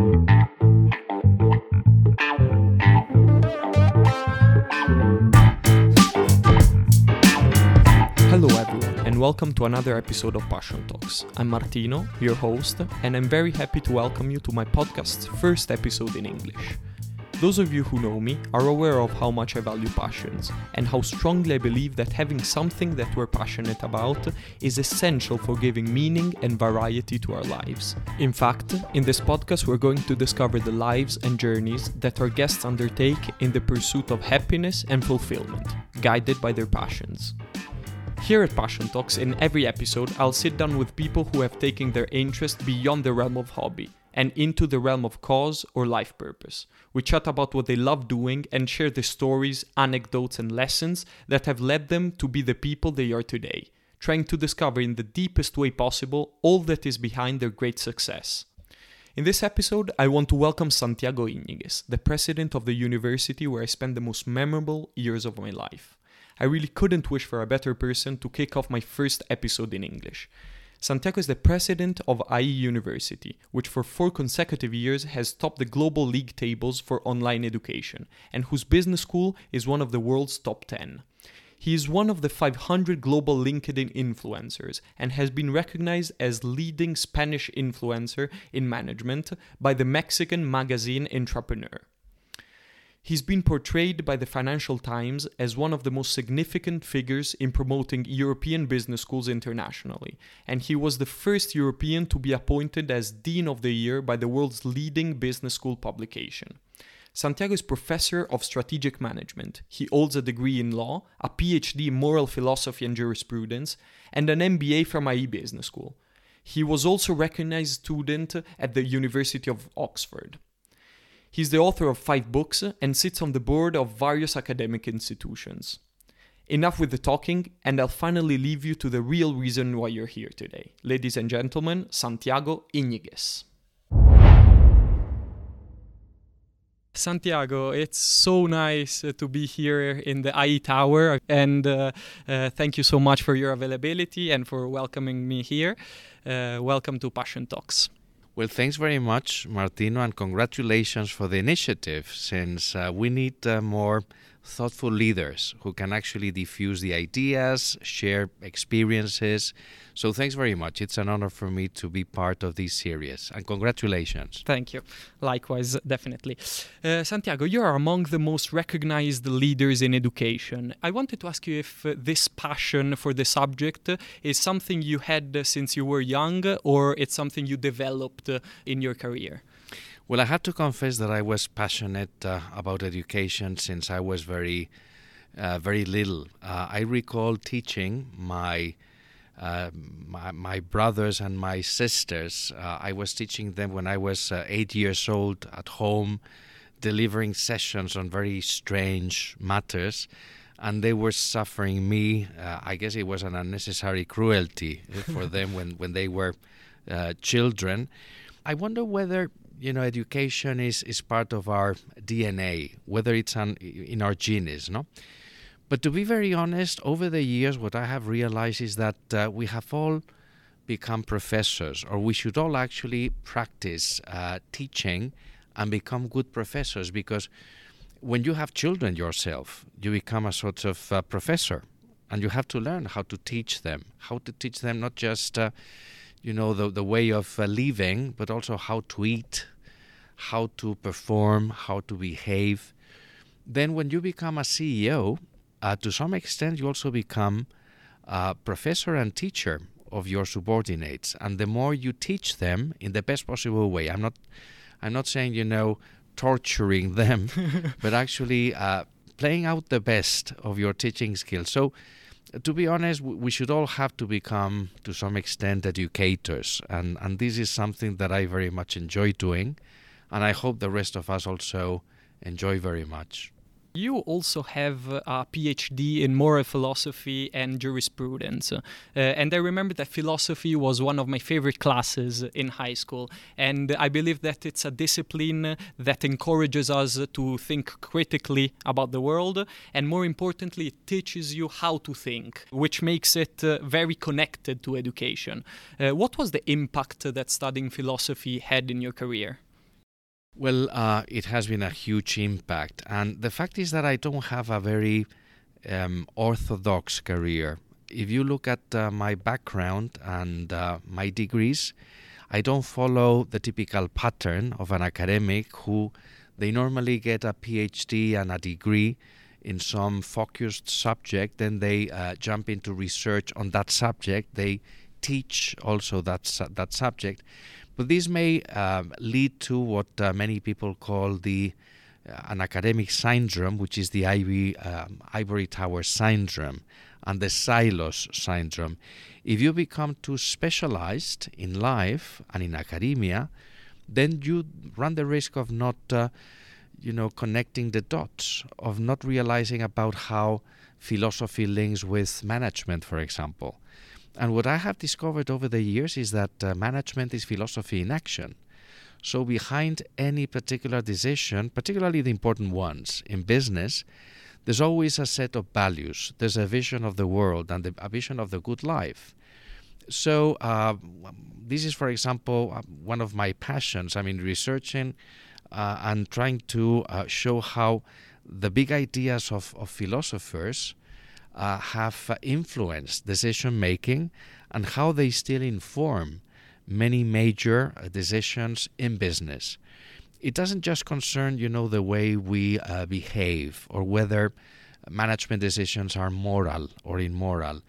Hello, everyone, and welcome to another episode of Passion Talks. I'm Martino, your host, and I'm very happy to welcome you to my podcast's first episode in English. Those of you who know me are aware of how much I value passions and how strongly I believe that having something that we're passionate about is essential for giving meaning and variety to our lives. In fact, in this podcast, we're going to discover the lives and journeys that our guests undertake in the pursuit of happiness and fulfillment, guided by their passions. Here at Passion Talks, in every episode, I'll sit down with people who have taken their interest beyond the realm of hobby and into the realm of cause or life purpose. We chat about what they love doing and share the stories, anecdotes, and lessons that have led them to be the people they are today, trying to discover in the deepest way possible all that is behind their great success. In this episode, I want to welcome Santiago Iñiguez, the president of the university where I spent the most memorable years of my life. I really couldn't wish for a better person to kick off my first episode in English. Santiago is the president of IE University, which for four consecutive years has topped the global league tables for online education, and whose business school is one of the world's top 10. He is one of the 500 global LinkedIn influencers and has been recognized as leading Spanish influencer in management by the Mexican magazine Entrepreneur. He's been portrayed by the Financial Times as one of the most significant figures in promoting European business schools internationally, and he was the first European to be appointed as Dean of the Year by the world's leading business school publication. Santiago is professor of strategic management. He holds a degree in law, a PhD in moral philosophy and jurisprudence, and an MBA from IE Business School. He was also recognized student at the University of Oxford. He's the author of five books and sits on the board of various academic institutions. Enough with the talking, and I'll finally leave you to the real reason why you're here today. Ladies and gentlemen, Santiago Iñiguez. Santiago, it's so nice uh, to be here in the IE Tower, and uh, uh, thank you so much for your availability and for welcoming me here. Uh, welcome to Passion Talks. Well, thanks very much, Martino, and congratulations for the initiative since uh, we need uh, more thoughtful leaders who can actually diffuse the ideas, share experiences. So, thanks very much. It's an honor for me to be part of this series, and congratulations. Thank you. Likewise, definitely. Uh, Santiago, you are among the most recognized leaders in education. I wanted to ask you if uh, this passion for the subject is something you had uh, since you were young, or it's something you developed uh, in your career. Well, I have to confess that I was passionate uh, about education since I was very, uh, very little. Uh, I recall teaching my, uh, my, my brothers and my sisters. Uh, I was teaching them when I was uh, eight years old at home, delivering sessions on very strange matters. And they were suffering me. I guess it was an unnecessary cruelty for them when, when they were children. I wonder whether you know education is is part of our DNA, whether it's an, in our genes, no. But to be very honest, over the years, what I have realized is that uh, we have all become professors, or we should all actually practice uh, teaching and become good professors because when you have children yourself, you become a sort of uh, professor and you have to learn how to teach them, how to teach them not just uh, you know the the way of uh, living, but also how to eat, how to perform, how to behave. Then, when you become a CEO, uh, to some extent, you also become a professor and teacher of your subordinates. And the more you teach them in the best possible way, I'm not, I'm not saying you know torturing them, but actually uh, playing out the best of your teaching skills. So to be honest, we should all have to become, to some extent, educators, and and this is something that I very much enjoy doing, and I hope the rest of us also enjoy very much. You also have a PhD in moral philosophy and jurisprudence. Uh, and I remember that philosophy was one of my favorite classes in high school. And I believe that it's a discipline that encourages us to think critically about the world. And more importantly, it teaches you how to think, which makes it uh, very connected to education. Uh, what was the impact that studying philosophy had in your career? Well, uh, it has been a huge impact. And the fact is that I don't have a very um, orthodox career. If you look at uh, my background and uh, my degrees, I don't follow the typical pattern of an academic who they normally get a PhD and a degree in some focused subject, then they uh, jump into research on that subject. They teach also that su- that subject, but this may um, lead to what uh, many people call the uh, an academic syndrome, which is the Ivy, um, ivory tower syndrome and the silos syndrome. If you become too specialized in life and in academia, then you run the risk of not uh, you know, connecting the dots, of not realizing about how philosophy links with management, for example. And what I have discovered over the years is that uh, management is philosophy in action. So, behind any particular decision, particularly the important ones in business, there's always a set of values. There's a vision of the world and the, a vision of the good life. So, uh, this is, for example, uh, one of my passions. I mean, researching uh, and trying to uh, show how the big ideas of, of philosophers uh, have influenced decision making and how they still inform many major decisions in business. It doesn't just concern, you know, the way we uh, behave or whether management decisions are moral or immoral.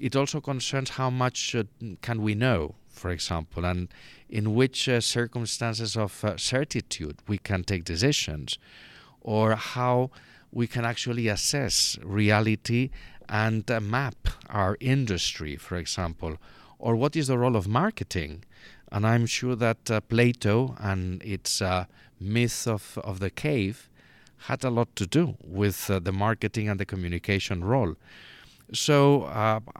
It also concerns how much uh, can we know, for example, and in which uh, circumstances of uh, certitude we can take decisions, or how we can actually assess reality and uh, map our industry, for example, or what is the role of marketing. And I'm sure that uh, Plato and its uh, myth of, of the cave had a lot to do with uh, the marketing and the communication role. So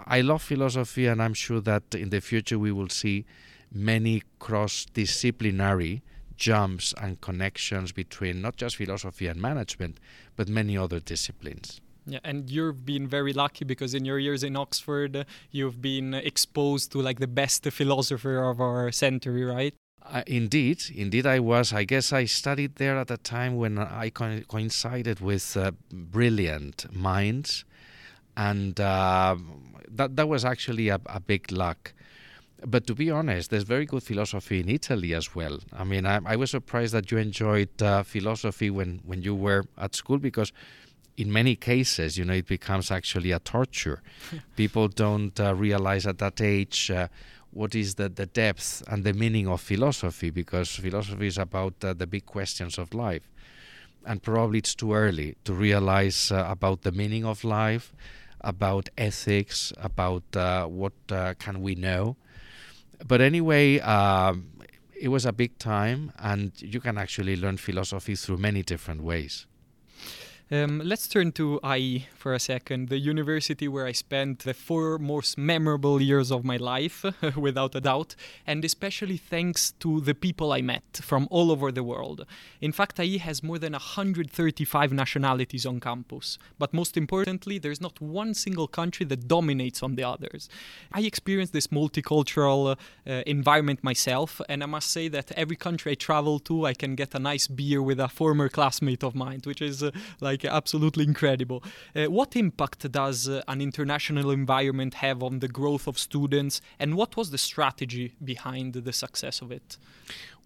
I love philosophy, and I'm sure that in the future we will see many cross disciplinary jumps and connections between not just philosophy and management, but many other disciplines. Yeah, and you've been very lucky because in your years in Oxford, you've been exposed to like the best philosopher of our century, right? Uh, indeed, indeed, I was. I guess I studied there at a time when I co- coincided with uh, brilliant minds, and uh, that that was actually a, a big luck. But to be honest, there's very good philosophy in Italy as well. I mean, I, I was surprised that you enjoyed uh, philosophy when, when you were at school because in many cases, you know, it becomes actually a torture. People don't uh, realize at that age uh, what is the, the depth and the meaning of philosophy because philosophy is about uh, the big questions of life. And probably it's too early to realize uh, about the meaning of life, about ethics, about uh, what uh, can we know but anyway, um, it was a big time, and you can actually learn philosophy through many different ways. Um, let's turn to IE for a second, the university where I spent the four most memorable years of my life, without a doubt, and especially thanks to the people I met from all over the world. In fact, IE has more than 135 nationalities on campus, but most importantly, there's not one single country that dominates on the others. I experienced this multicultural uh, environment myself, and I must say that every country I travel to, I can get a nice beer with a former classmate of mine, which is uh, like like absolutely incredible. Uh, what impact does uh, an international environment have on the growth of students, and what was the strategy behind the success of it?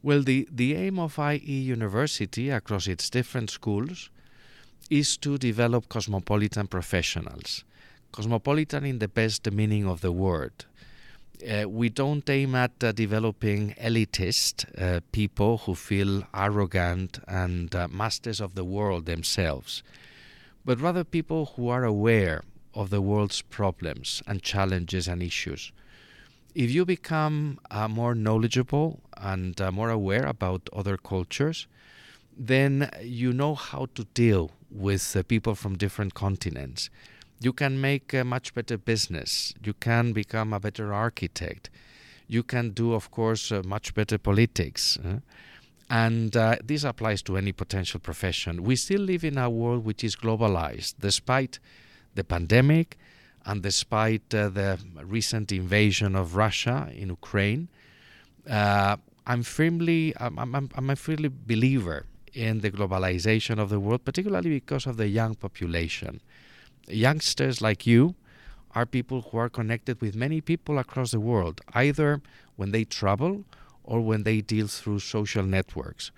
Well, the, the aim of IE University across its different schools is to develop cosmopolitan professionals. Cosmopolitan in the best meaning of the word. Uh, we don't aim at uh, developing elitist uh, people who feel arrogant and uh, masters of the world themselves, but rather people who are aware of the world's problems and challenges and issues. If you become uh, more knowledgeable and uh, more aware about other cultures, then you know how to deal with people from different continents you can make a much better business. You can become a better architect. You can do, of course, uh, much better politics. And uh, this applies to any potential profession. We still live in a world which is globalized, despite the pandemic and despite uh, the recent invasion of Russia in Ukraine. Uh, I'm firmly I'm, I'm, I'm a firmly believer in the globalization of the world, particularly because of the young population. Youngsters like you are people who are connected with many people across the world, either when they travel or when they deal through social networks.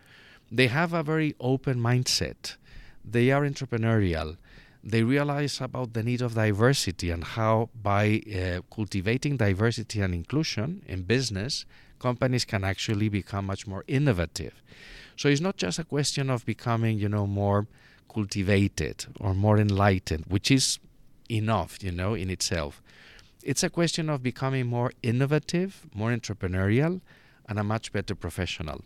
They have a very open mindset. They are entrepreneurial. They realize about the need of diversity and how, by uh, cultivating diversity and inclusion in business, companies can actually become much more innovative. So it's not just a question of becoming, you know, more cultivated or more enlightened, which is enough, you know, in itself. It's a question of becoming more innovative, more entrepreneurial, and a much better professional.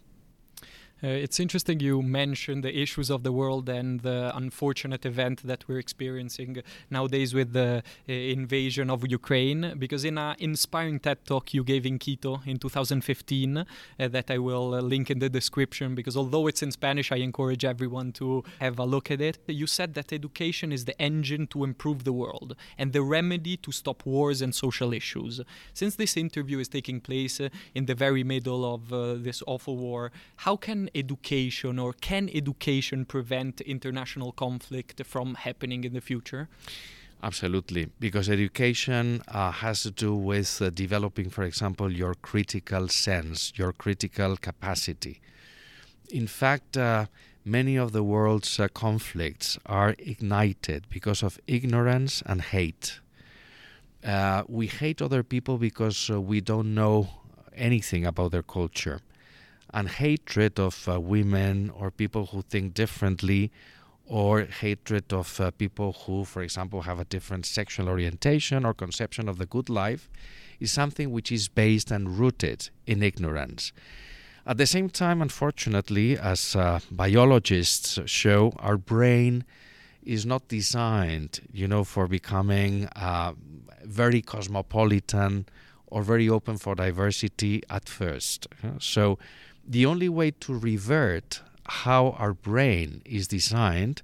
Uh, it's interesting you mentioned the issues of the world and the unfortunate event that we're experiencing nowadays with the uh, invasion of Ukraine, because in an inspiring TED talk you gave in Quito in 2015, uh, that I will uh, link in the description, because although it's in Spanish, I encourage everyone to have a look at it. You said that education is the engine to improve the world and the remedy to stop wars and social issues. Since this interview is taking place uh, in the very middle of uh, this awful war, how can education or can education prevent international conflict from happening in the future? Absolutely, because education uh, has to do with uh, developing, for example, your critical sense, your critical capacity. In fact, uh, many of the world's uh, conflicts are ignited because of ignorance and hate. Uh, we hate other people because uh, we don't know anything about their culture and hatred of uh, women or people who think differently or hatred of uh, people who, for example, have a different sexual orientation or conception of the good life is something which is based and rooted in ignorance. At the same time, unfortunately, as uh, biologists show, our brain is not designed, you know, for becoming uh, very cosmopolitan or very open for diversity at first. So the only way to revert how our brain is designed,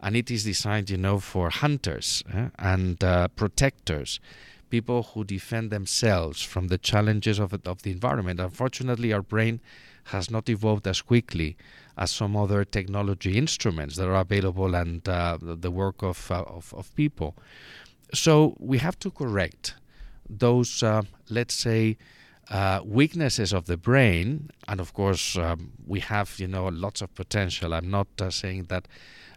and it is designed, you know, for hunters eh, and uh, protectors, people who defend themselves from the challenges of, of the environment. Unfortunately, our brain has not evolved as quickly as some other technology instruments that are available and uh, the work of, uh, of, of, people. So we have to correct those, uh, let's say, uh, weaknesses of the brain, and of course um, we have you know lots of potential. I'm not uh, saying that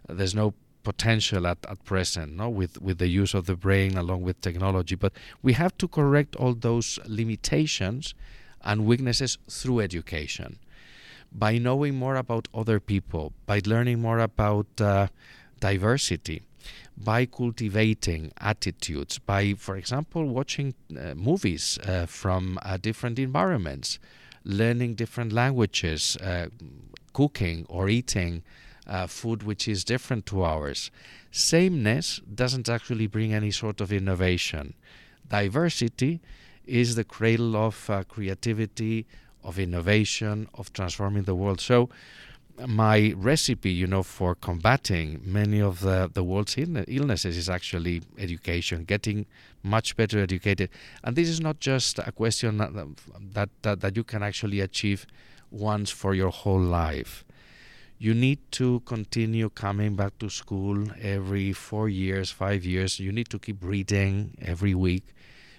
there's no potential at, at present no with with the use of the brain along with technology but we have to correct all those limitations and weaknesses through education by knowing more about other people by learning more about uh, diversity by cultivating attitudes, by, for example, watching uh, movies uh, from uh, different environments, learning different languages, uh, cooking or eating uh, food which is different to ours. Sameness doesn't actually bring any sort of innovation. Diversity is the cradle of uh, creativity, of innovation, of transforming the world. So, my recipe, you know, for combating many of the, the world's illnesses is actually education, getting much better educated. And this is not just a question that, that, that you can actually achieve once for your whole life. You need to continue coming back to school every four years, five years. You need to keep reading every week.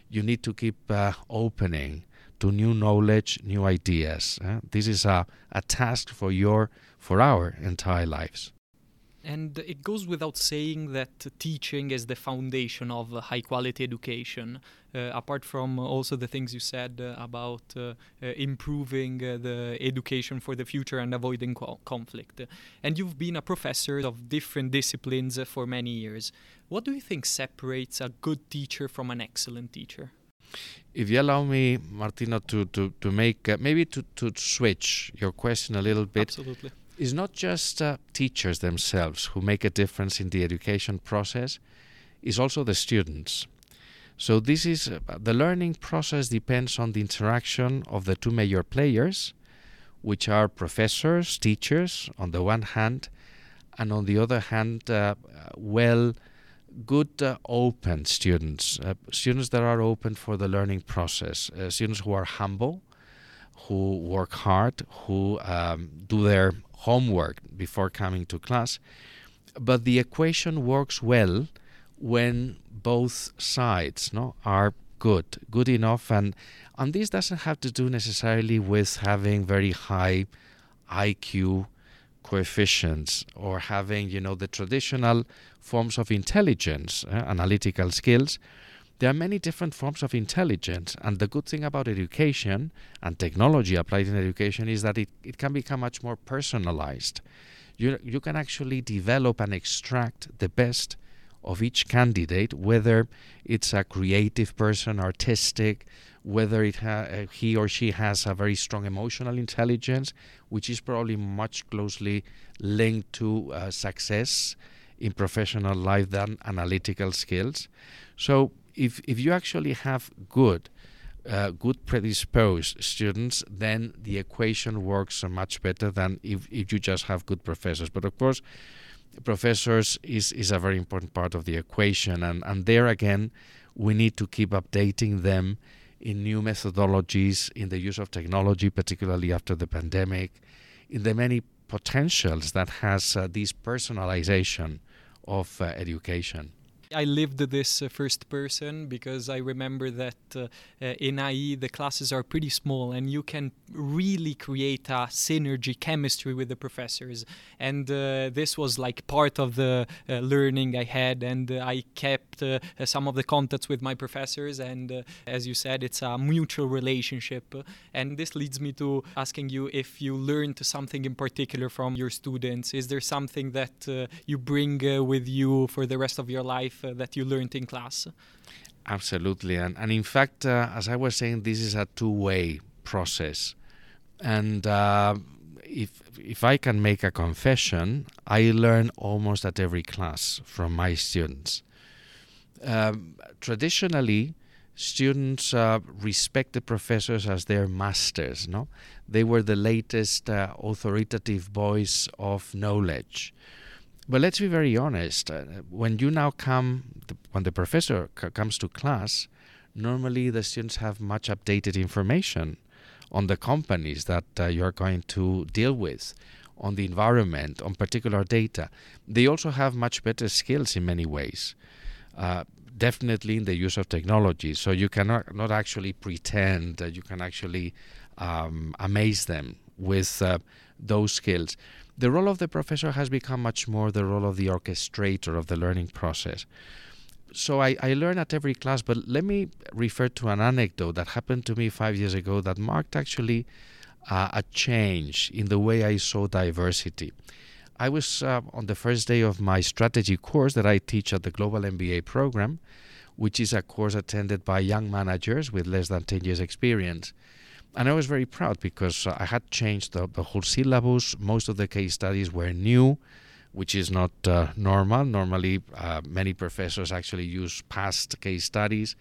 You need to keep uh, opening to new knowledge, new ideas. Uh, this is a, a task for your for our entire lives. And it goes without saying that teaching is the foundation of high quality education. Uh, apart from also the things you said uh, about uh, uh improving uh, the education for the future and avoiding co- conflict. And you've been a professor of different disciplines uh, for many years. What do you think separates a good teacher from an excellent teacher? If you allow me, Martino, to, to, to make maybe to, to switch your question a little bit. Absolutely it's not just uh, teachers themselves who make a difference in the education process, it's also the students. So this is uh, the learning process depends on the interaction of the two major players, which are professors, teachers on the one hand, and on the other hand, uh, well, good uh, open students, uh, students that are open for the learning process, uh, students who are humble, who work hard, who um, do their homework before coming to class. But the equation works well when both sides no, are good, good enough, and and this doesn't have to do necessarily with having very high IQ coefficients or having you know the traditional forms of intelligence, uh, analytical skills there are many different forms of intelligence, and the good thing about education and technology applied in education is that it, it can become much more personalized. You, you can actually develop and extract the best of each candidate, whether it's a creative person, artistic, whether it ha- uh, he or she has a very strong emotional intelligence, which is probably much closely linked to uh, success in professional life than analytical skills. So if if you actually have good uh, good predisposed students, then the equation works much better than if, if you just have good professors. But of course, professors is, is a very important part of the equation. And, and there again, we need to keep updating them in new methodologies, in the use of technology, particularly after the pandemic, in the many potentials that has uh, this personalization of uh, education. I lived this uh, first person because I remember that uh, uh in IE the classes are pretty small and you can really create a synergy chemistry with the professors. And uh, this was like part of the uh, learning I had, and I kept some of the contacts with my professors. And as you said, it's a mutual relationship. And this leads me to asking you if you learned something in particular from your students. Is there something that you bring with you for the rest of your life? Uh, that you learned in class. Absolutely, and and in fact, uh, as I was saying, this is a two-way process, and uh, if if I can make a confession, I learn almost at every class from my students. Um, traditionally, students uh, respect the professors as their masters. No, they were the latest uh, authoritative voice of knowledge. But let's be very honest. Uh, when you now come, when the professor comes to class, normally the students have much updated information on the companies that uh, you're going to deal with, on the environment, on particular data. They also have much better skills in many ways. Uh, definitely in the use of technology. So you cannot not actually pretend that you can actually um, amaze them with uh, those skills the role of the professor has become much more the role of the orchestrator of the learning process. So I, I learn at every class, but let me refer to an anecdote that happened to me five years ago that marked actually uh, a change in the way I saw diversity. I was uh, on the first day of my strategy course that I teach at the Global MBA program, which is a course attended by young managers with less than 10 years' experience. And I was very proud because uh, I had changed the, the whole syllabus. Most of the case studies were new, which is not uh, normal. Normally, uh, many professors actually use past case studies.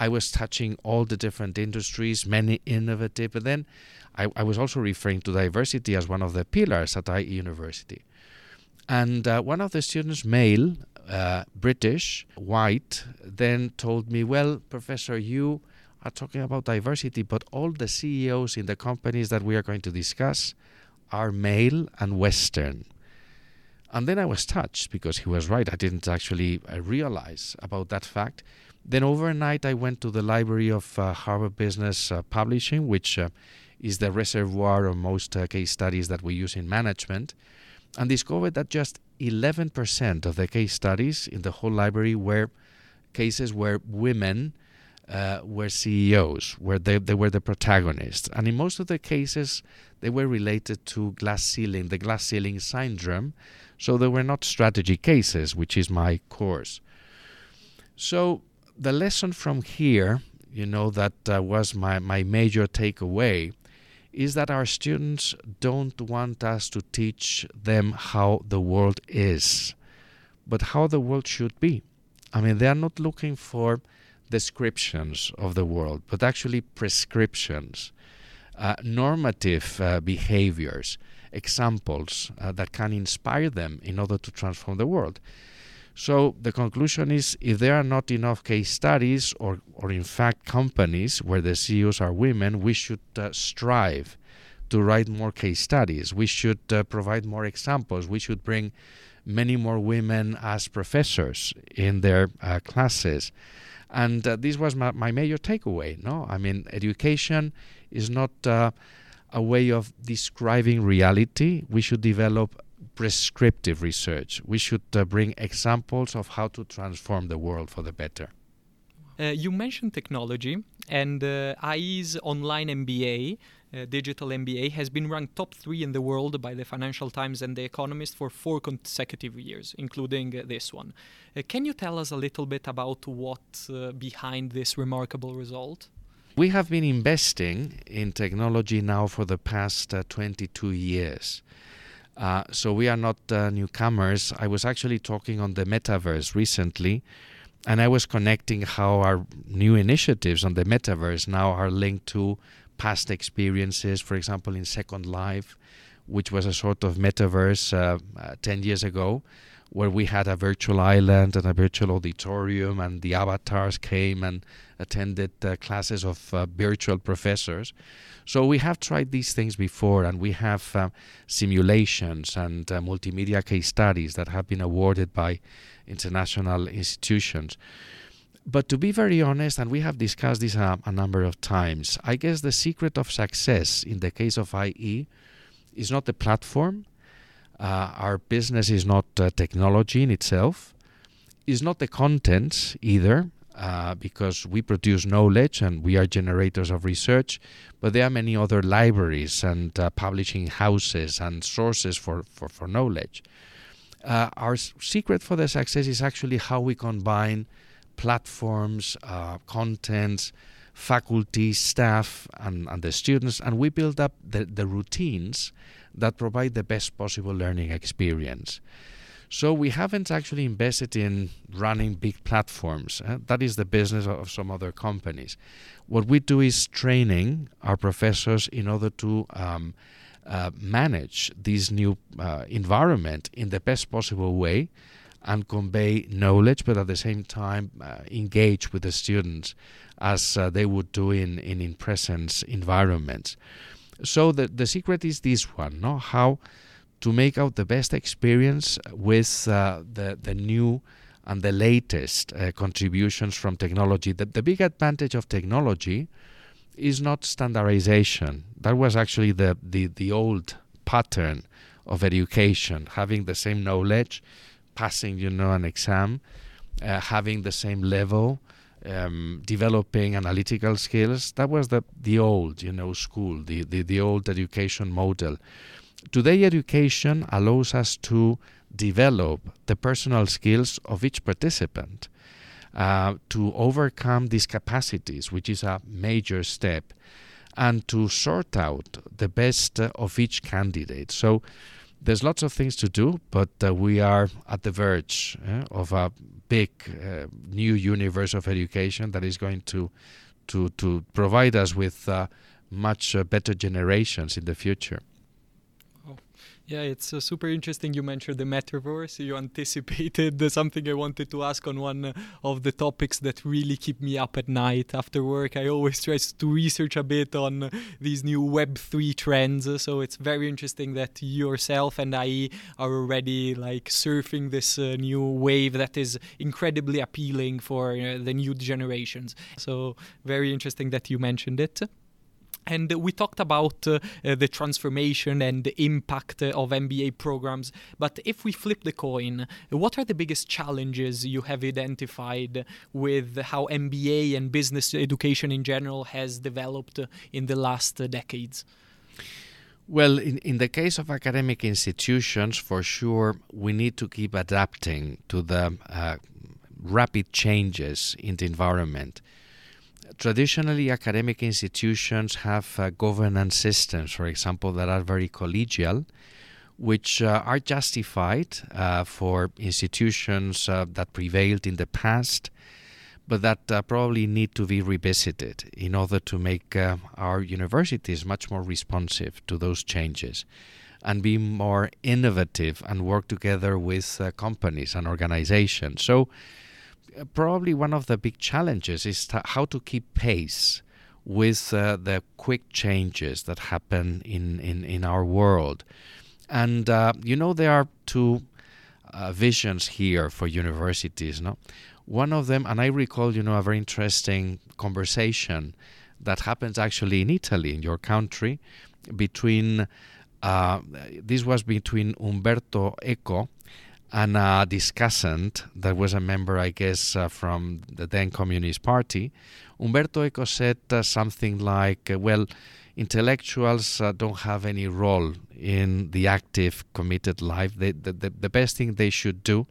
I was touching all the different industries, many innovative, but then I, I was also referring to diversity as one of the pillars at IE University. And uh, one of the students, male, uh, British, white, then told me, Well, Professor, you are talking about diversity, but all the CEOs in the companies that we are going to discuss are male and Western. And then I was touched because he was right. I didn't actually uh, realize about that fact. Then overnight, I went to the library of uh, Harvard Business uh, Publishing, which uh, is the reservoir of most uh, case studies that we use in management, and discovered that just 11% of the case studies in the whole library were cases where women uh, were CEOs, where they, they were the protagonists. And in most of the cases, they were related to glass ceiling, the glass ceiling syndrome. So they were not strategy cases, which is my course. So the lesson from here, you know, that uh, was my, my major takeaway, is that our students don't want us to teach them how the world is, but how the world should be. I mean, they are not looking for descriptions of the world, but actually prescriptions, uh, normative uh, behaviors, examples uh, that can inspire them in order to transform the world. So the conclusion is if there are not enough case studies or, or in fact companies where the CEOs are women, we should uh, strive to write more case studies. We should uh, provide more examples. We should bring many more women as professors in their uh, classes. And uh, this was my, my, major takeaway. No, I mean, education is not uh, a way of describing reality. We should develop prescriptive research. We should uh, bring examples of how to transform the world for the better. Uh, you mentioned technology, and uh, IE's online MBA, uh, digital MBA, has been ranked top three in the world by the Financial Times and The Economist for four consecutive years, including uh, this one. Uh, can you tell us a little bit about what behind this remarkable result? We have been investing in technology now for the past 22 years. Uh, so we are not uh, newcomers. I was actually talking on the metaverse recently, and I was connecting how our new initiatives on the metaverse now are linked to past experiences. For example, in Second Life, which was a sort of metaverse uh, uh 10 years ago, where we had a virtual island and a virtual auditorium, and the avatars came and attended uh, classes of uh, virtual professors. So we have tried these things before, and we have uh, simulations and uh, multimedia case studies that have been awarded by international institutions. But to be very honest, and we have discussed this a, a number of times, I guess the secret of success in the case of IE is not the platform. Uh, our business is not uh, technology in itself, is not the content either uh, because we produce knowledge and we are generators of research, but there are many other libraries and uh, publishing houses and sources for, for, for knowledge. Uh, our secret for the success is actually how we combine platforms, uh, contents, faculty, staff, and, and the students, and we build up the, the routines that provide the best possible learning experience. So we haven't actually invested in running big platforms. Uh, that is the business of some other companies. What we do is training our professors in order to um, uh, manage this new uh, environment in the best possible way and convey knowledge, but at the same time uh, engage with the students as uh, they would do in, in in presence environments. So the the secret is this one, no? How to make out the best experience with uh, the the new and the latest uh, contributions from technology. The, the big advantage of technology is not standardization. That was actually the, the, the old pattern of education, having the same knowledge, passing, you know, an exam, uh, having the same level, um, developing analytical skills. That was the, the old, you know, school, the, the, the old education model. Today, education allows us to develop the personal skills of each participant uh, to overcome these capacities, which is a major step, and to sort out the best of each candidate. So, there's lots of things to do, but uh, we are at the verge uh, of a big uh, new universe of education that is going to to to provide us with uh, much better generations in the future. Yeah, it's uh, super interesting. You mentioned the metaverse. You anticipated something I wanted to ask on one of the topics that really keep me up at night after work. I always try to research a bit on these new Web3 trends. So it's very interesting that yourself and I are already like surfing this uh, new wave that is incredibly appealing for uh, the new generations. So very interesting that you mentioned it. And we talked about uh, uh, the transformation and the impact uh, of MBA programs. But if we flip the coin, what are the biggest challenges you have identified with how MBA and business education in general has developed in the last decades? Well, in, in the case of academic institutions, for sure, we need to keep adapting to the uh, rapid changes in the environment traditionally academic institutions have uh, governance systems, for example, that are very collegial, which uh, are justified uh, for institutions uh, that prevailed in the past, but that uh, probably need to be revisited in order to make uh, our universities much more responsive to those changes. and be more innovative and work together with companies and organizations. So, probably one of the big challenges is how to keep pace with uh, the quick changes that happen in, in, in our world. And, uh, you know, there are two uh, visions here for universities. No, one of them, and I recall, you know, a very interesting conversation that happens actually in Italy, in your country, between uh, this was between Umberto Eco and a discussant that was a member, I guess, uh, from the then Communist Party. Umberto Eco said uh, something like, uh, "Well." intellectuals uh, don't have any role in the active, committed life. They, the, the, the best thing they should do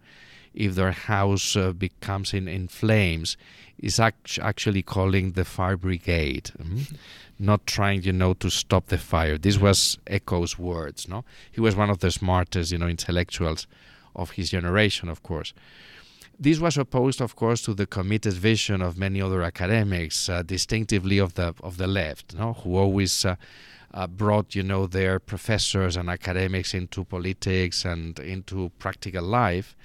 if their house uh, becomes in, in flames is act- actually calling the fire brigade, mm? not trying, you know, to stop the fire. This was Eco's words, no? He was one of the smartest, you know, intellectuals of his generation, of course. This was opposed, of course, to the committed vision of many other academics, uh, distinctively of the of the left, no? who always uh, uh, brought, you know, their professors and academics into politics and into practical life.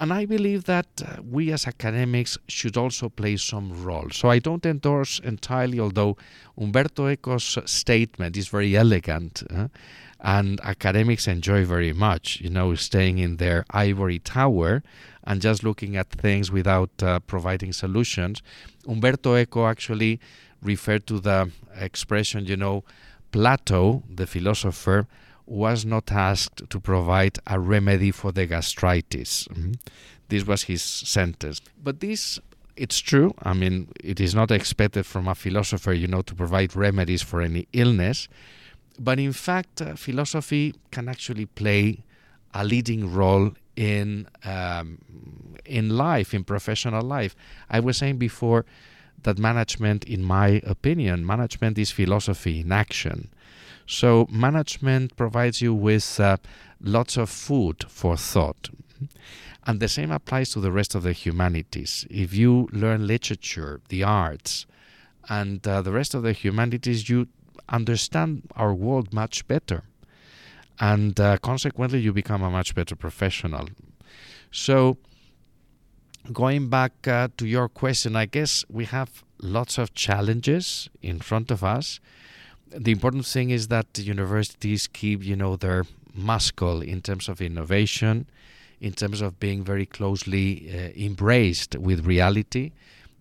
And I believe that uh, we as academics should also play some role. So I don't endorse entirely, although Umberto Eco's statement is very elegant. And academics enjoy very much, you know, staying in their ivory tower and just looking at things without uh, providing solutions. Umberto Eco actually referred to the expression, you know, Plato, the philosopher, was not asked to provide a remedy for the gastritis. Mm-hmm. This was his sentence. But this it's true. I mean, it is not expected from a philosopher, you know, to provide remedies for any illness. But in fact, uh, philosophy can actually play a leading role in um, in life, in professional life. I was saying before that management, in my opinion, management is philosophy in action. So management provides you with uh, lots of food for thought. And the same applies to the rest of the humanities. If you learn literature, the arts, and uh, the rest of the humanities, you understand our world much better. And uh, consequently, you become a much better professional. So, going back uh, to your question, I guess we have lots of challenges in front of us. The important thing is that universities keep, you know, their muscle in terms of innovation, in terms of being very closely uh, embraced with reality,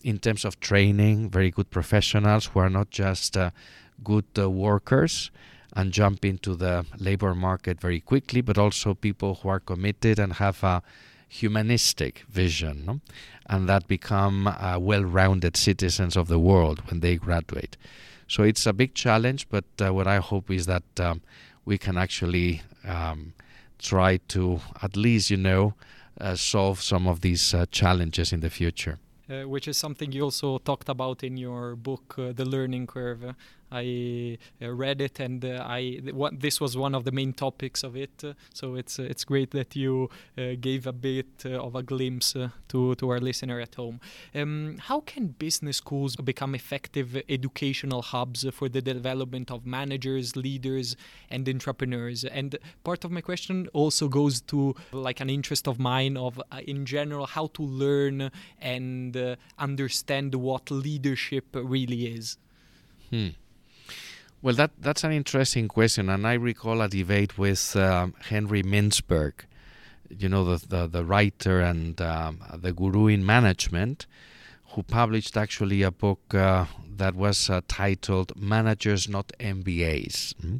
in terms of training very good professionals who are not just uh, good uh, workers and jump into the labor market very quickly, but also people who are committed and have a humanistic vision, no? and that become uh, well-rounded citizens of the world when they graduate. So it's a big challenge, but uh, what I hope is that um, we can actually um, try to at least, you know, uh, solve some of these uh, challenges in the future. Uh, which is something you also talked about in your book, uh, The Learning Curve. I uh, read it, and uh, I what, this was one of the main topics of it. so it's it's great that you gave a bit of a glimpse to to our listener at home. Um, how can business schools become effective educational hubs for the development of managers, leaders, and entrepreneurs? And part of my question also goes to like an interest of mine of uh, in general how to learn and uh, understand what leadership really is. Hmm. Well, that that's an interesting question, and I recall a debate with um, Henry Mintzberg, you know, the the, the writer and um, the guru in management, who published actually a book uh, that was uh, titled "Managers Not MBAs." Mm-hmm.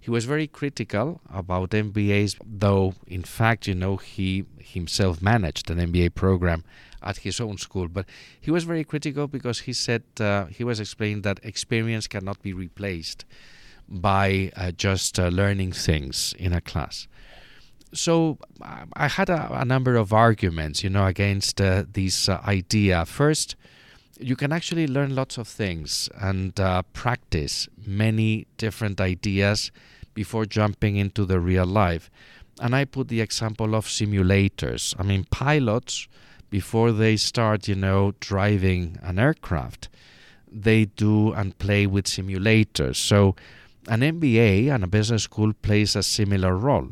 He was very critical about MBAs, though in fact, you know, he himself managed an MBA program at his own school. But he was very critical because he said uh, he was explaining that experience cannot be replaced by uh, just uh, learning things in a class. So I had a, a number of arguments, you know, against uh, this uh, idea. First, you can actually learn lots of things and uh, practice many different ideas before jumping into the real life. And I put the example of simulators. I mean, pilots before they start, you know, driving an aircraft, they do and play with simulators. So An MBA and a business school plays a similar role.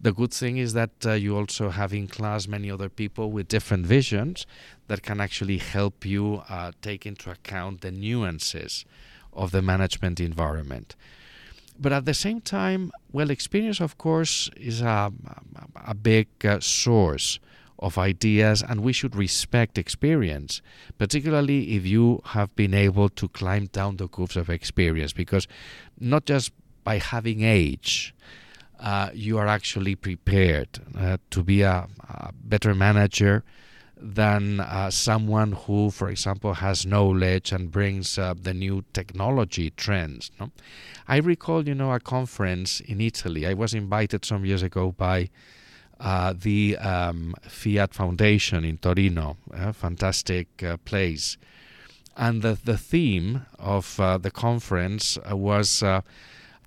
The good thing is that uh, you also have in class many other people with different visions that can actually help you uh, take into account the nuances of the management environment. But at the same time, well, experience, of course, is a, a big uh, source of ideas, and we should respect experience, particularly if you have been able to climb down the curves of experience, because not just by having age, uh, you are actually prepared uh, to be a, a, better manager than uh, someone who, for example, has knowledge and brings the new technology trends. No? I recall, you know, a conference in Italy. I was invited some years ago by uh, the um, Fiat Foundation in Torino, a fantastic uh, place. And the, the theme of uh, the conference was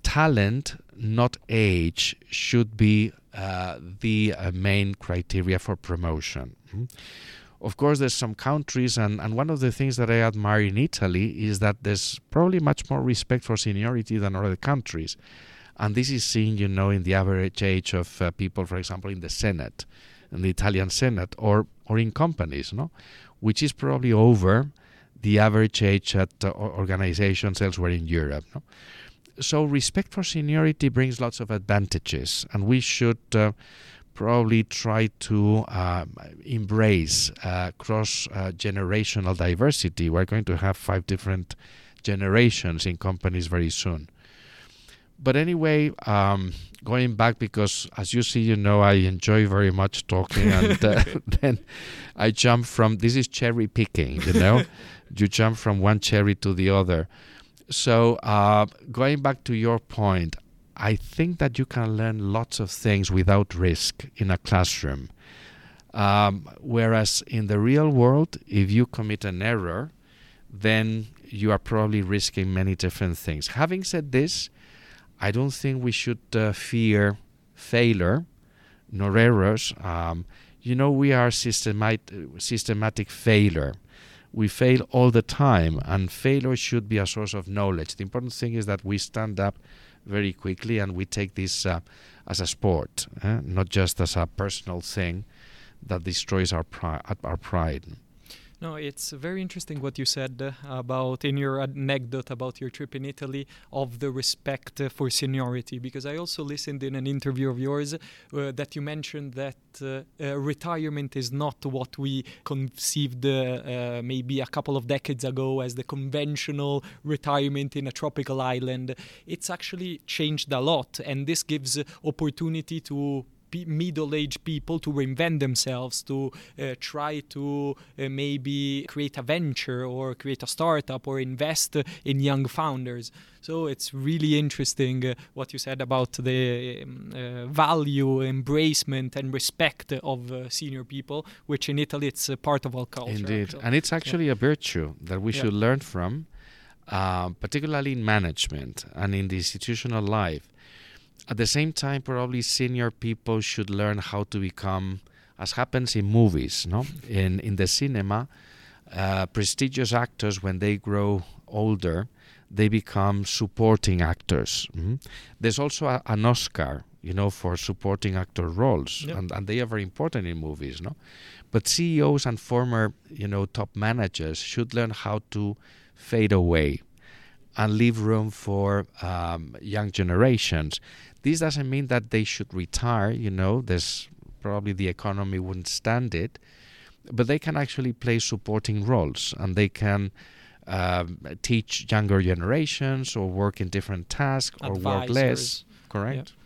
talent not age, should be the main criteria for promotion. Mm-hmm. Of course, there's some countries, and, and one of the things that I admire in Italy is that there's probably much more respect for seniority than other countries. And this is seen, you know, in the average age of uh, people, for example, in the Senate, in the Italian Senate, or, or in companies, no? which is probably over the average age at uh, organizations elsewhere in Europe. No? so respect for seniority brings lots of advantages, and we should uh, probably try to uh, embrace uh, cross uh, generational diversity. We're going to have five different generations in companies very soon. But anyway, um, going back because as you see, you know, I enjoy very much talking, and uh, then I jump from this is cherry picking, you know, you jump from one cherry to the other. So, uh, going back to your point, I think that you can learn lots of things without risk in a classroom. Um, whereas in the real world, if you commit an error, then you are probably risking many different things. Having said this, I don't think we should uh, fear failure nor errors. Um, you know, we are systematic, systematic failure we fail all the time, and failure should be a source of knowledge. The important thing is that we stand up very quickly and we take this uh, as a sport, eh? not just as a personal thing that destroys our, pri- our pride. No, it's very interesting what you said uh, about in your anecdote about your trip in Italy of the respect uh, for seniority. Because I also listened in an interview of yours uh, that you mentioned that uh, uh, retirement is not what we conceived uh, maybe a couple of decades ago as the conventional retirement in a tropical island. It's actually changed a lot, and this gives opportunity to middle-aged people to reinvent themselves, to uh, try to uh, maybe create a venture or create a startup or invest in young founders. So it's really interesting uh, what you said about the um, uh, value, embracement, and respect of uh, senior people, which in Italy it's a part of our culture. Indeed, and it's actually yeah. a virtue that we yeah. should learn from, uh, particularly in management and in the institutional life at the same time, probably senior people should learn how to become, as happens in movies, no? In in the cinema, uh, prestigious actors when they grow older, they become supporting actors. Mm-hmm. There's also a, an Oscar, you know, for supporting actor roles, yep. and, and they are very important in movies, no? But CEOs and former, you know, top managers should learn how to fade away and leave room for um, young generations. This doesn't mean that they should retire, you know, there's probably the economy wouldn't stand it, but they can actually play supporting roles and they can um, teach younger generations or work in different tasks Advisors. or work less. Correct? yeah,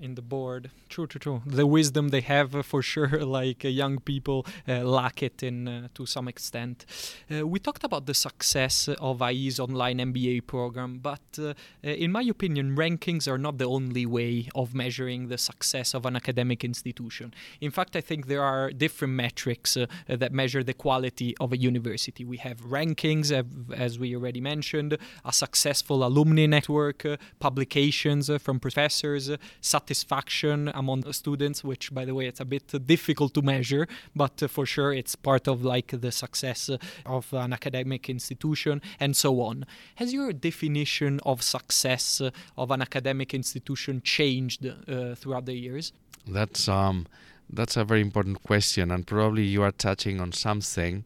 in the board. True, true, true. The wisdom they have uh, for sure, like uh, young people uh, lack it in uh, to some extent. Uh, we talked about the success of IE's online MBA program, but uh, in my opinion, rankings are not the only way of measuring the success of an academic institution. In fact, I think there are different metrics that measure the quality of a university. We have rankings, as we already mentioned, a successful alumni network, publications from professors satisfaction among the students, which, by the way, it's a bit difficult to measure, but for sure it's part of like the success of an academic institution and so on. Has your definition of success of an academic institution changed uh, throughout the years? That's um, that's a very important question, and probably you are touching on something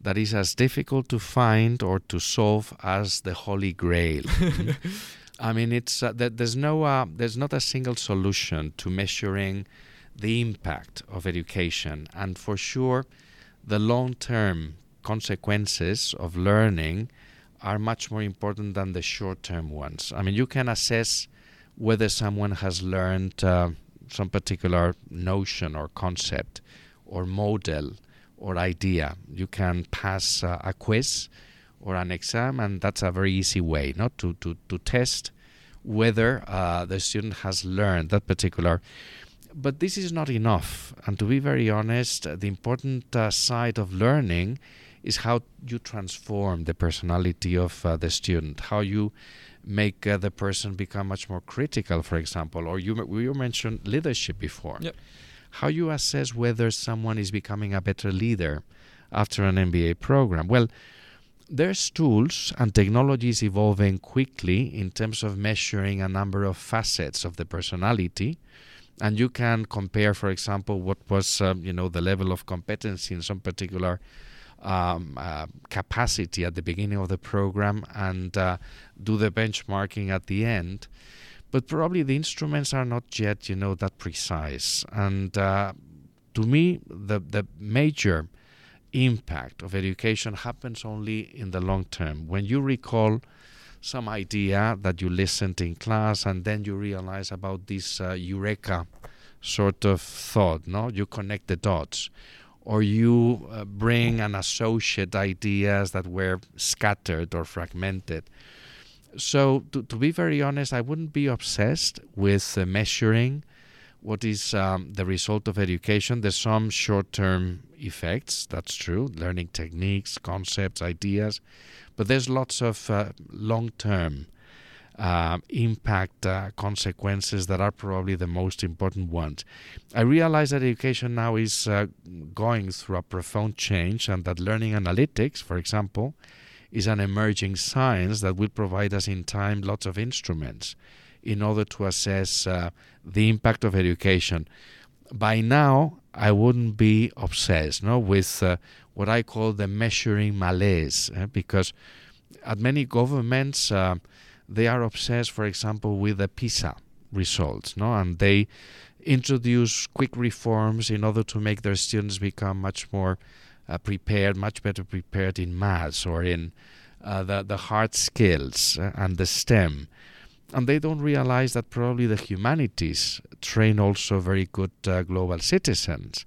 that is as difficult to find or to solve as the Holy Grail. I mean, it's uh, there's no uh, there's not a single solution to measuring the impact of education, and for sure, the long-term consequences of learning are much more important than the short-term ones. I mean, you can assess whether someone has learned uh, some particular notion or concept or model or idea. You can pass uh, a quiz or an exam, and that's a very easy way not to, to, to test whether uh, the student has learned that particular. But this is not enough. And to be very honest, the important uh, side of learning is how you transform the personality of uh, the student, how you make uh, the person become much more critical, for example, or you you mentioned leadership before. Yep. How you assess whether someone is becoming a better leader after an MBA program? Well, there's tools and technologies evolving quickly in terms of measuring a number of facets of the personality and you can compare for example what was um, you know the level of competency in some particular um, uh, capacity at the beginning of the program and uh, do the benchmarking at the end. But probably the instruments are not yet, you know, that precise. And uh, to me, the the major impact of education happens only in the long term. When you recall some idea that you listened in class and then you realize about this uh, eureka sort of thought, no? You connect the dots or you uh, bring and associate ideas that were scattered or fragmented. So, to, to be very honest, I wouldn't be obsessed with uh, measuring what is um, the result of education. There's some short term effects, that's true, learning techniques, concepts, ideas, but there's lots of uh, long term uh, impact uh, consequences that are probably the most important ones. I realize that education now is uh, going through a profound change, and that learning analytics, for example, is an emerging science that will provide us in time lots of instruments in order to assess uh, the impact of education. By now, I wouldn't be obsessed no, with uh, what I call the measuring malaise, eh, because at many governments, uh, they are obsessed, for example, with the PISA results, no, and they introduce quick reforms in order to make their students become much more uh, prepared, much better prepared in maths or in uh, the the hard skills uh, and the STEM. And they don't realize that probably the humanities train also very good uh, global citizens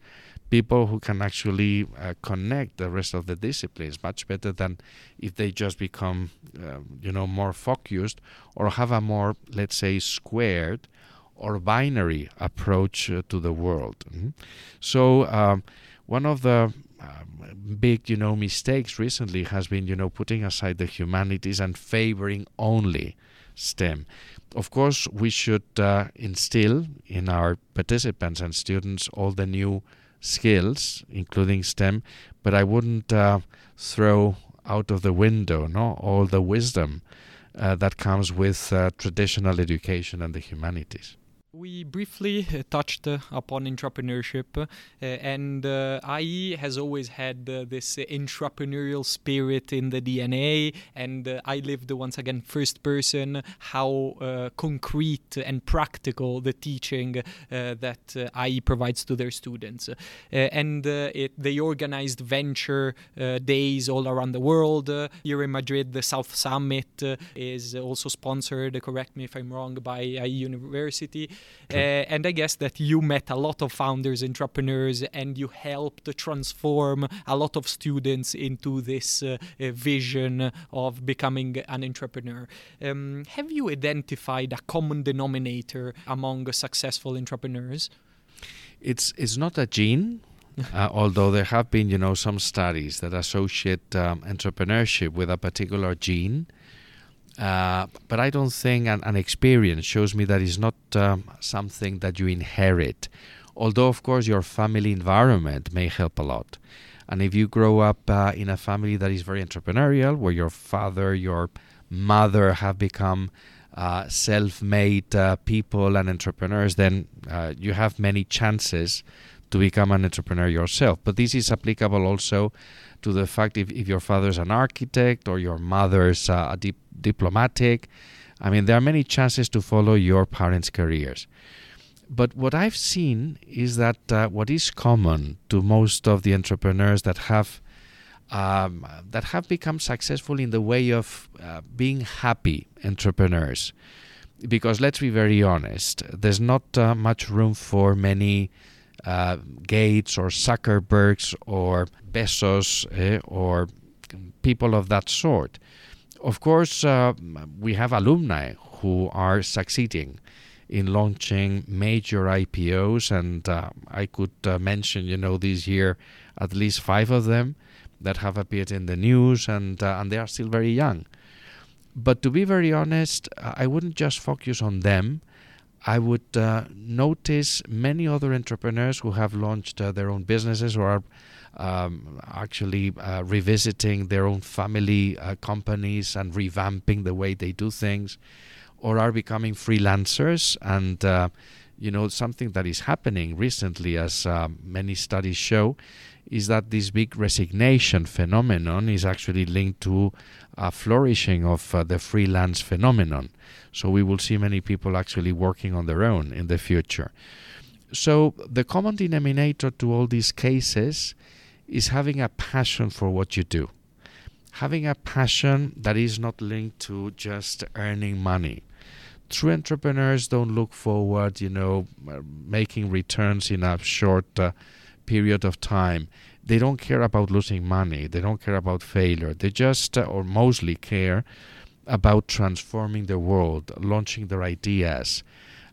people who can actually uh, connect the rest of the disciplines much better than if they just become, uh, you know, more focused or have a more, let's say, squared or binary approach uh, to the world. Mm-hmm. So um, one of the um, big, you know, mistakes recently has been, you know, putting aside the humanities and favoring only STEM. Of course, we should uh, instill in our participants and students all the new skills, including STEM, but I wouldn't uh, throw out of the window no all the wisdom uh, that comes with uh, traditional education and the humanities. We briefly uh, touched uh, upon entrepreneurship, uh, and uh, IE has always had uh, this entrepreneurial spirit in the DNA. And uh, I lived once again first person how concrete and practical the teaching that IE provides to their students. and it, they organized venture days all around the world. here in Madrid, the South Summit is also sponsored, correct me if I'm wrong, by IE University. Uh, and I guess that you met a lot of founders, entrepreneurs, and you helped transform a lot of students into this uh, uh, vision of becoming an entrepreneur. Um, have you identified a common denominator among successful entrepreneurs? It's it's not a gene. Uh, although there have been, you know, some studies that associate um, entrepreneurship with a particular gene, Uh, but I don't think an, an, experience shows me that it's not um, something that you inherit. Although, of course, your family environment may help a lot. And if you grow up uh, in a family that is very entrepreneurial, where your father, your mother have become uh, self made uh, people and entrepreneurs, then uh, you have many chances to become an entrepreneur yourself. But this is applicable also to the fact if, if your father's an architect or your mother's uh, a dip- diplomatic. I mean, there are many chances to follow your parents' careers. But what I've seen is that uh, what is common to most of the entrepreneurs that have um, that have become successful in the way of uh, being happy entrepreneurs, because let's be very honest, there's not uh, much room for many uh, Gates or Zuckerbergs or Bezos eh, or people of that sort. Of course, uh, we have alumni who are succeeding in launching major IPOs, and uh, I could uh, mention, you know, this year at least five of them that have appeared in the news, and uh, and they are still very young. But to be very honest, I wouldn't just focus on them. I would uh, notice many other entrepreneurs who have launched uh, their own businesses or are um, actually uh, revisiting their own family uh, companies and revamping the way they do things, or are becoming freelancers. And uh, you know something that is happening recently, as uh, many studies show, is that this big resignation phenomenon is actually linked to a flourishing of the freelance phenomenon. So we will see many people actually working on their own in the future. So the common denominator to all these cases is having a passion for what you do. Having a passion that is not linked to just earning money. True entrepreneurs don't look forward, you know, making returns in a short uh, period of time. They don't care about losing money. They don't care about failure. They just, uh, or mostly, care about transforming the world, launching their ideas,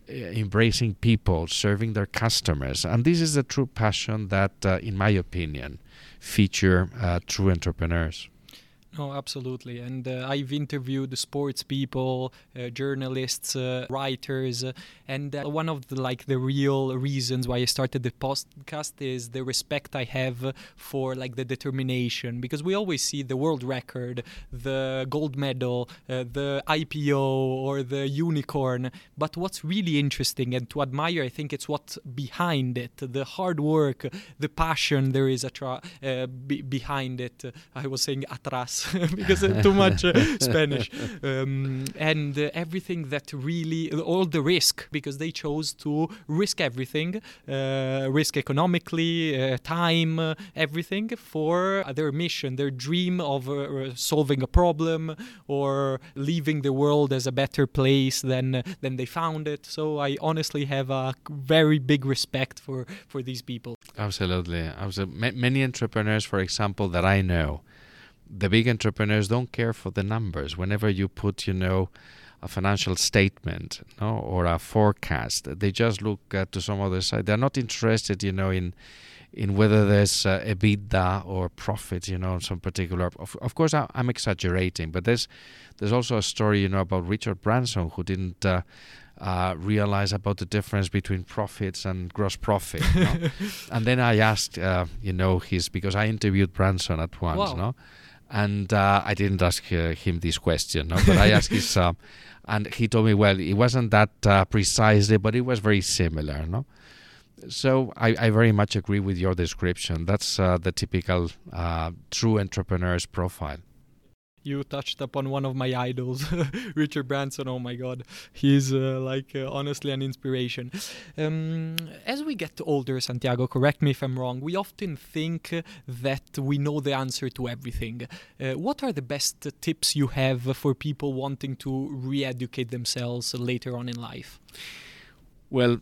eh, embracing people, serving their customers. And this is the true passion that, uh, in my opinion, feature uh, true entrepreneurs. No, absolutely. And uh, I've interviewed sports people, uh, journalists, uh, writers, uh, and uh, one of the like the real reasons why I started the podcast is the respect I have for like the determination because we always see the world record, the gold medal, uh, the IPO or the unicorn, but what's really interesting and to admire, I think it's what's behind it, the hard work, the passion there is tra- be- behind it. I was saying atrás because too much uh, Spanish, um, and uh, everything that really all the risk because they chose to risk everything, uh, risk economically, uh, time, uh, everything for their mission, their dream of uh, solving a problem or leaving the world as a better place than than they found it. So I honestly have a very big respect for for these people. Absolutely, absolutely. many entrepreneurs, for example, that I know the big entrepreneurs don't care for the numbers. Whenever you put, you know, a financial statement no, or a forecast, they just look uh, to some other side. They're not interested, you know, in in whether there's uh, EBITDA or profit, you know, some particular. Of, of course, I, am exaggerating, but there's there's also a story, you know, about Richard Branson who didn't. Uh, uh, realize about the difference between profits and gross profit. no? and then I asked, uh, you know, his because I interviewed Branson at once, wow. no, and uh, I didn't ask uh, him this question, no? but I asked his, uh, and he told me, well, it wasn't that uh, precisely, but it was very similar, no. So I, I very much agree with your description. That's uh, the typical uh, true entrepreneur's profile you touched upon one of my idols, Richard Branson. Oh my God, he's uh, like uh, honestly an inspiration. Um, as we get older, Santiago, correct me if I'm wrong. We often think that we know the answer to everything. Uh, what are the best tips you have for people wanting to re-educate themselves later on in life? Well,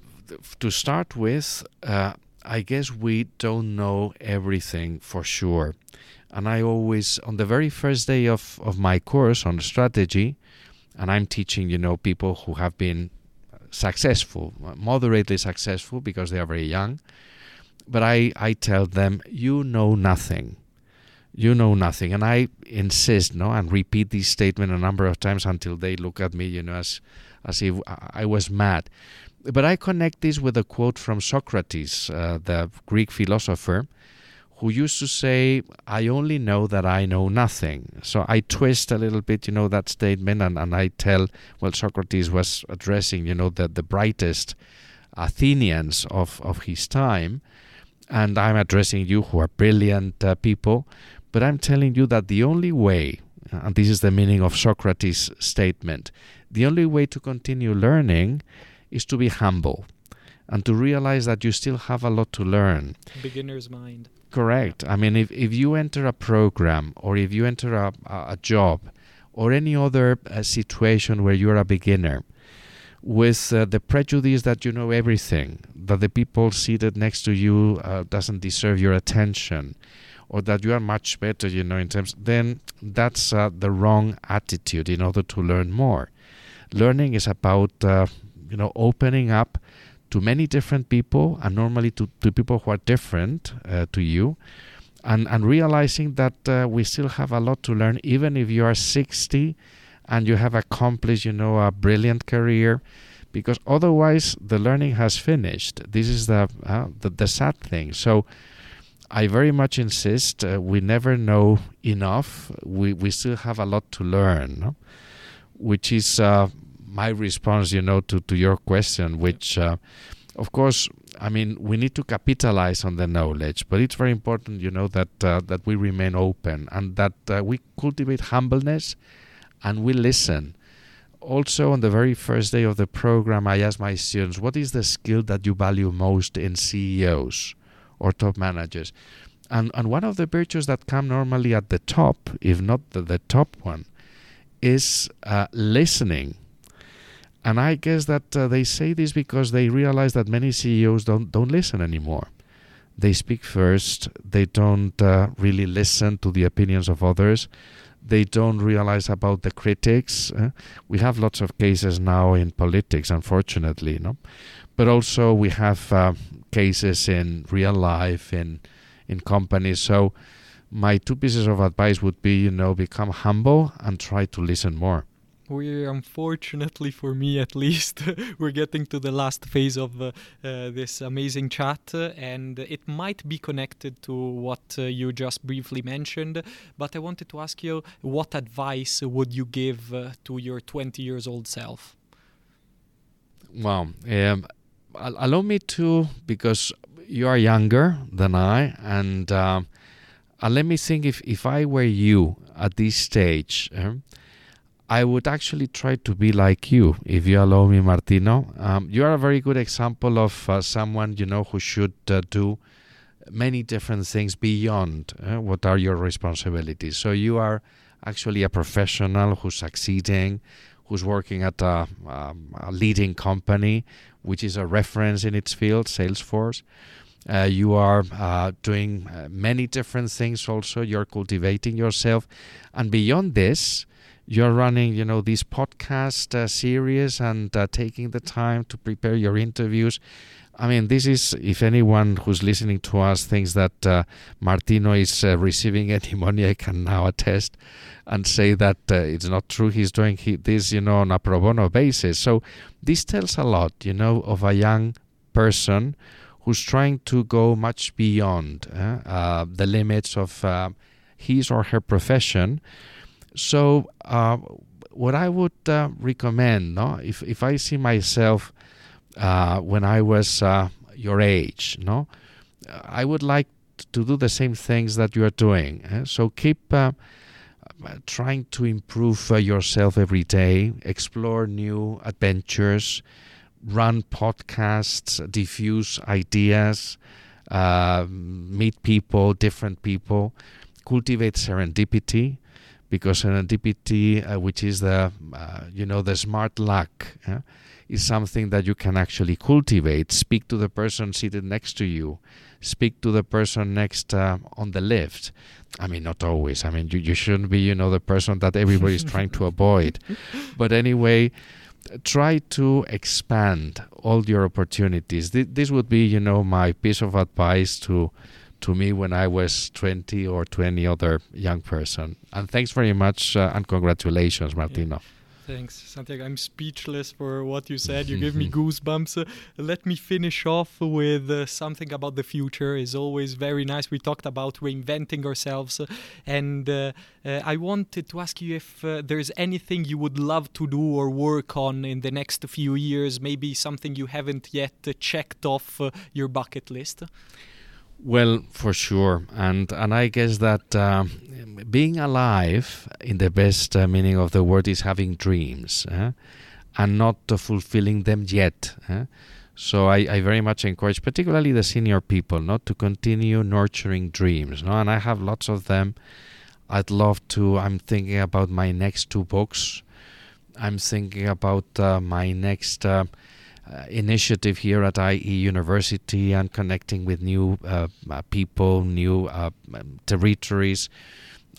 to start with, uh, I guess we don't know everything for sure and I always on the very first day of, of my course on strategy, and I'm teaching you know people who have been successful, moderately successful because they are very young, but I I tell them you know nothing. you know nothing. And I insist, no, and repeat this statement a number of times until they look at me, you know, as as if I was mad. But I connect this with a quote from Socrates, uh, the Greek philosopher, who used to say, I only know that I know nothing. So I twist a little bit, you know, that statement and, and I tell, well, Socrates was addressing, you know, the, the brightest Athenians of, of his time. And I'm addressing you who are brilliant uh, people. But I'm telling you that the only way, and this is the meaning of Socrates' statement, the only way to continue learning is to be humble and to realize that you still have a lot to learn. Beginner's mind. Correct. I mean, if, if you enter a program or if you enter a, a job or any other uh, situation where you're a beginner, with uh, the prejudice that you know everything, that the people seated next to you uh, doesn't deserve your attention, or that you are much better, you know, in terms, then that's uh, the wrong attitude in order to learn more. Learning is about, uh, you know, opening up to many different people and normally to, to people who are different uh, to you and, and realizing that uh, we still have a lot to learn even if you are 60 and you have accomplished, you know, a brilliant career because otherwise the learning has finished. This is the, uh, the, the sad thing. So I very much insist uh, we never know enough. We we still have a lot to learn, no? which is uh, my response, you know, to, to your question. Which, uh, of course, I mean, we need to capitalize on the knowledge, but it's very important, you know, that uh, that we remain open and that uh, we cultivate humbleness and we listen. Also, on the very first day of the program, I asked my students, "What is the skill that you value most in CEOs?" or top managers. And, and one of the virtues that come normally at the top, if not the, the top one, is uh, listening. And I guess that uh, they say this because they realize that many CEOs don't don't listen anymore. They speak first. They don't uh, really listen to the opinions of others. They don't realize about the critics. Uh, we have lots of cases now in politics, unfortunately, no. But also we have uh, cases in real life in in companies. So my two pieces of advice would be, you know, become humble and try to listen more. We're unfortunately, for me at least, we're getting to the last phase of uh, uh, this amazing chat, uh, and it might be connected to what uh, you just briefly mentioned. But I wanted to ask you, what advice would you give uh, to your 20 years old self? Well, um, allow me to, because you are younger than I, and let me think if, if I were you at this stage, uh, I would actually try to be like you, if you allow me, Martino. Um, you are a very good example of uh, someone, you know, who should uh, do many different things beyond uh, what are your responsibilities. So you are actually a professional who's succeeding, who's working at a, um, a leading company, which is a reference in its field, Salesforce. Uh, you are uh, doing uh, many different things also. You're cultivating yourself. And beyond this, you're running, you know, these podcast uh, series and uh, taking the time to prepare your interviews. I mean, this is, if anyone who's listening to us thinks that uh, Martino is uh, receiving any money, I can now attest and say that uh, it's not true. He's doing he, this, you know, on a pro bono basis. So this tells a lot, you know, of a young person who's trying to go much beyond uh, the limits of uh, his or her profession. So, uh, what I would recommend, no, if if I see myself uh, when I was uh, your age. No, I would like to do the same things that you are doing. Eh? So keep uh, trying to improve uh, yourself every day, explore new adventures, run podcasts, diffuse ideas, uh, meet people, different people, cultivate serendipity because serendipity, uh, which is the uh, you know the smart luck, eh, is something that you can actually cultivate. Speak to the person seated next to you. Speak to the person next uh, on the lift. I mean, not always. I mean, you, you shouldn't be, you know, the person that everybody is trying to avoid. But anyway, try to expand all your opportunities. Th- this would be, you know, my piece of advice to to me when I was 20 or 20 other young person. And thanks very much uh, and congratulations, Martino. Yeah. Thanks, Santiago. I'm speechless for what you said. You give me goosebumps. Uh, let me finish off with uh, something about the future. It's always very nice. We talked about reinventing ourselves, uh, and uh, uh, I wanted to ask you if uh, there's anything you would love to do or work on in the next few years. Maybe something you haven't yet checked off your bucket list. Well, for sure, and and I guess that um, being alive, in the best uh, meaning of the word, is having dreams, uh, and not uh, fulfilling them yet. So I, I very much encourage, particularly the senior people, not to continue nurturing dreams. No, and I have lots of them. I'd love to. I'm thinking about my next two books. I'm thinking about uh, my next uh, initiative here at IE University and connecting with new uh, uh people, new uh, um, territories.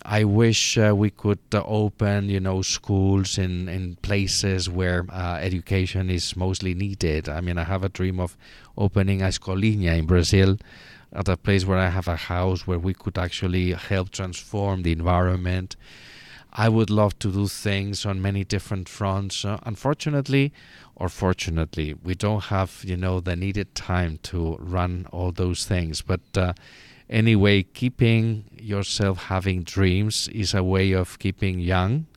I wish uh, we could open, you know, schools in, in places where education is mostly needed. I mean, I have a dream of opening a escolinha in Brazil at a place where I have a house where we could actually help transform the environment. I would love to do things on many different fronts. Uh, unfortunately, or fortunately, we don't have you know the needed time to run all those things. But uh, anyway, keeping yourself having dreams is a way of keeping young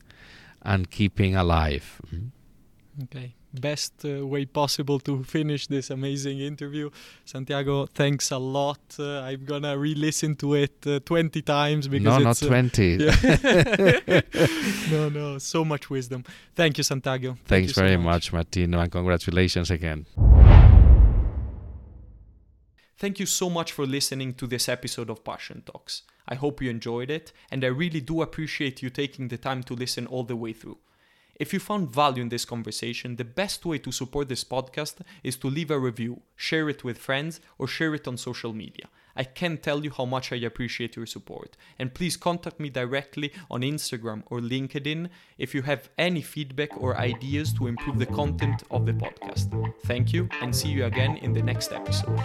and keeping alive. Mm-hmm. Okay best uh, way possible to finish this amazing interview. Santiago, thanks a lot. Uh, I'm gonna re-listen to it uh, 20 times because no, not uh, 20. Yeah. no, no, so much wisdom. Thank you, Santiago. Thank Thanks you very much. much, Martino, and congratulations again. Thank you so much for listening to this episode of Passion Talks. I hope you enjoyed it, and I really do appreciate you taking the time to listen all the way through. If you found value in this conversation, the best way to support this podcast is to leave a review, share it with friends, or share it on social media. I can't tell you how much I appreciate your support. And please contact me directly on Instagram or LinkedIn if you have any feedback or ideas to improve the content of the podcast. Thank you and see you again in the next episode.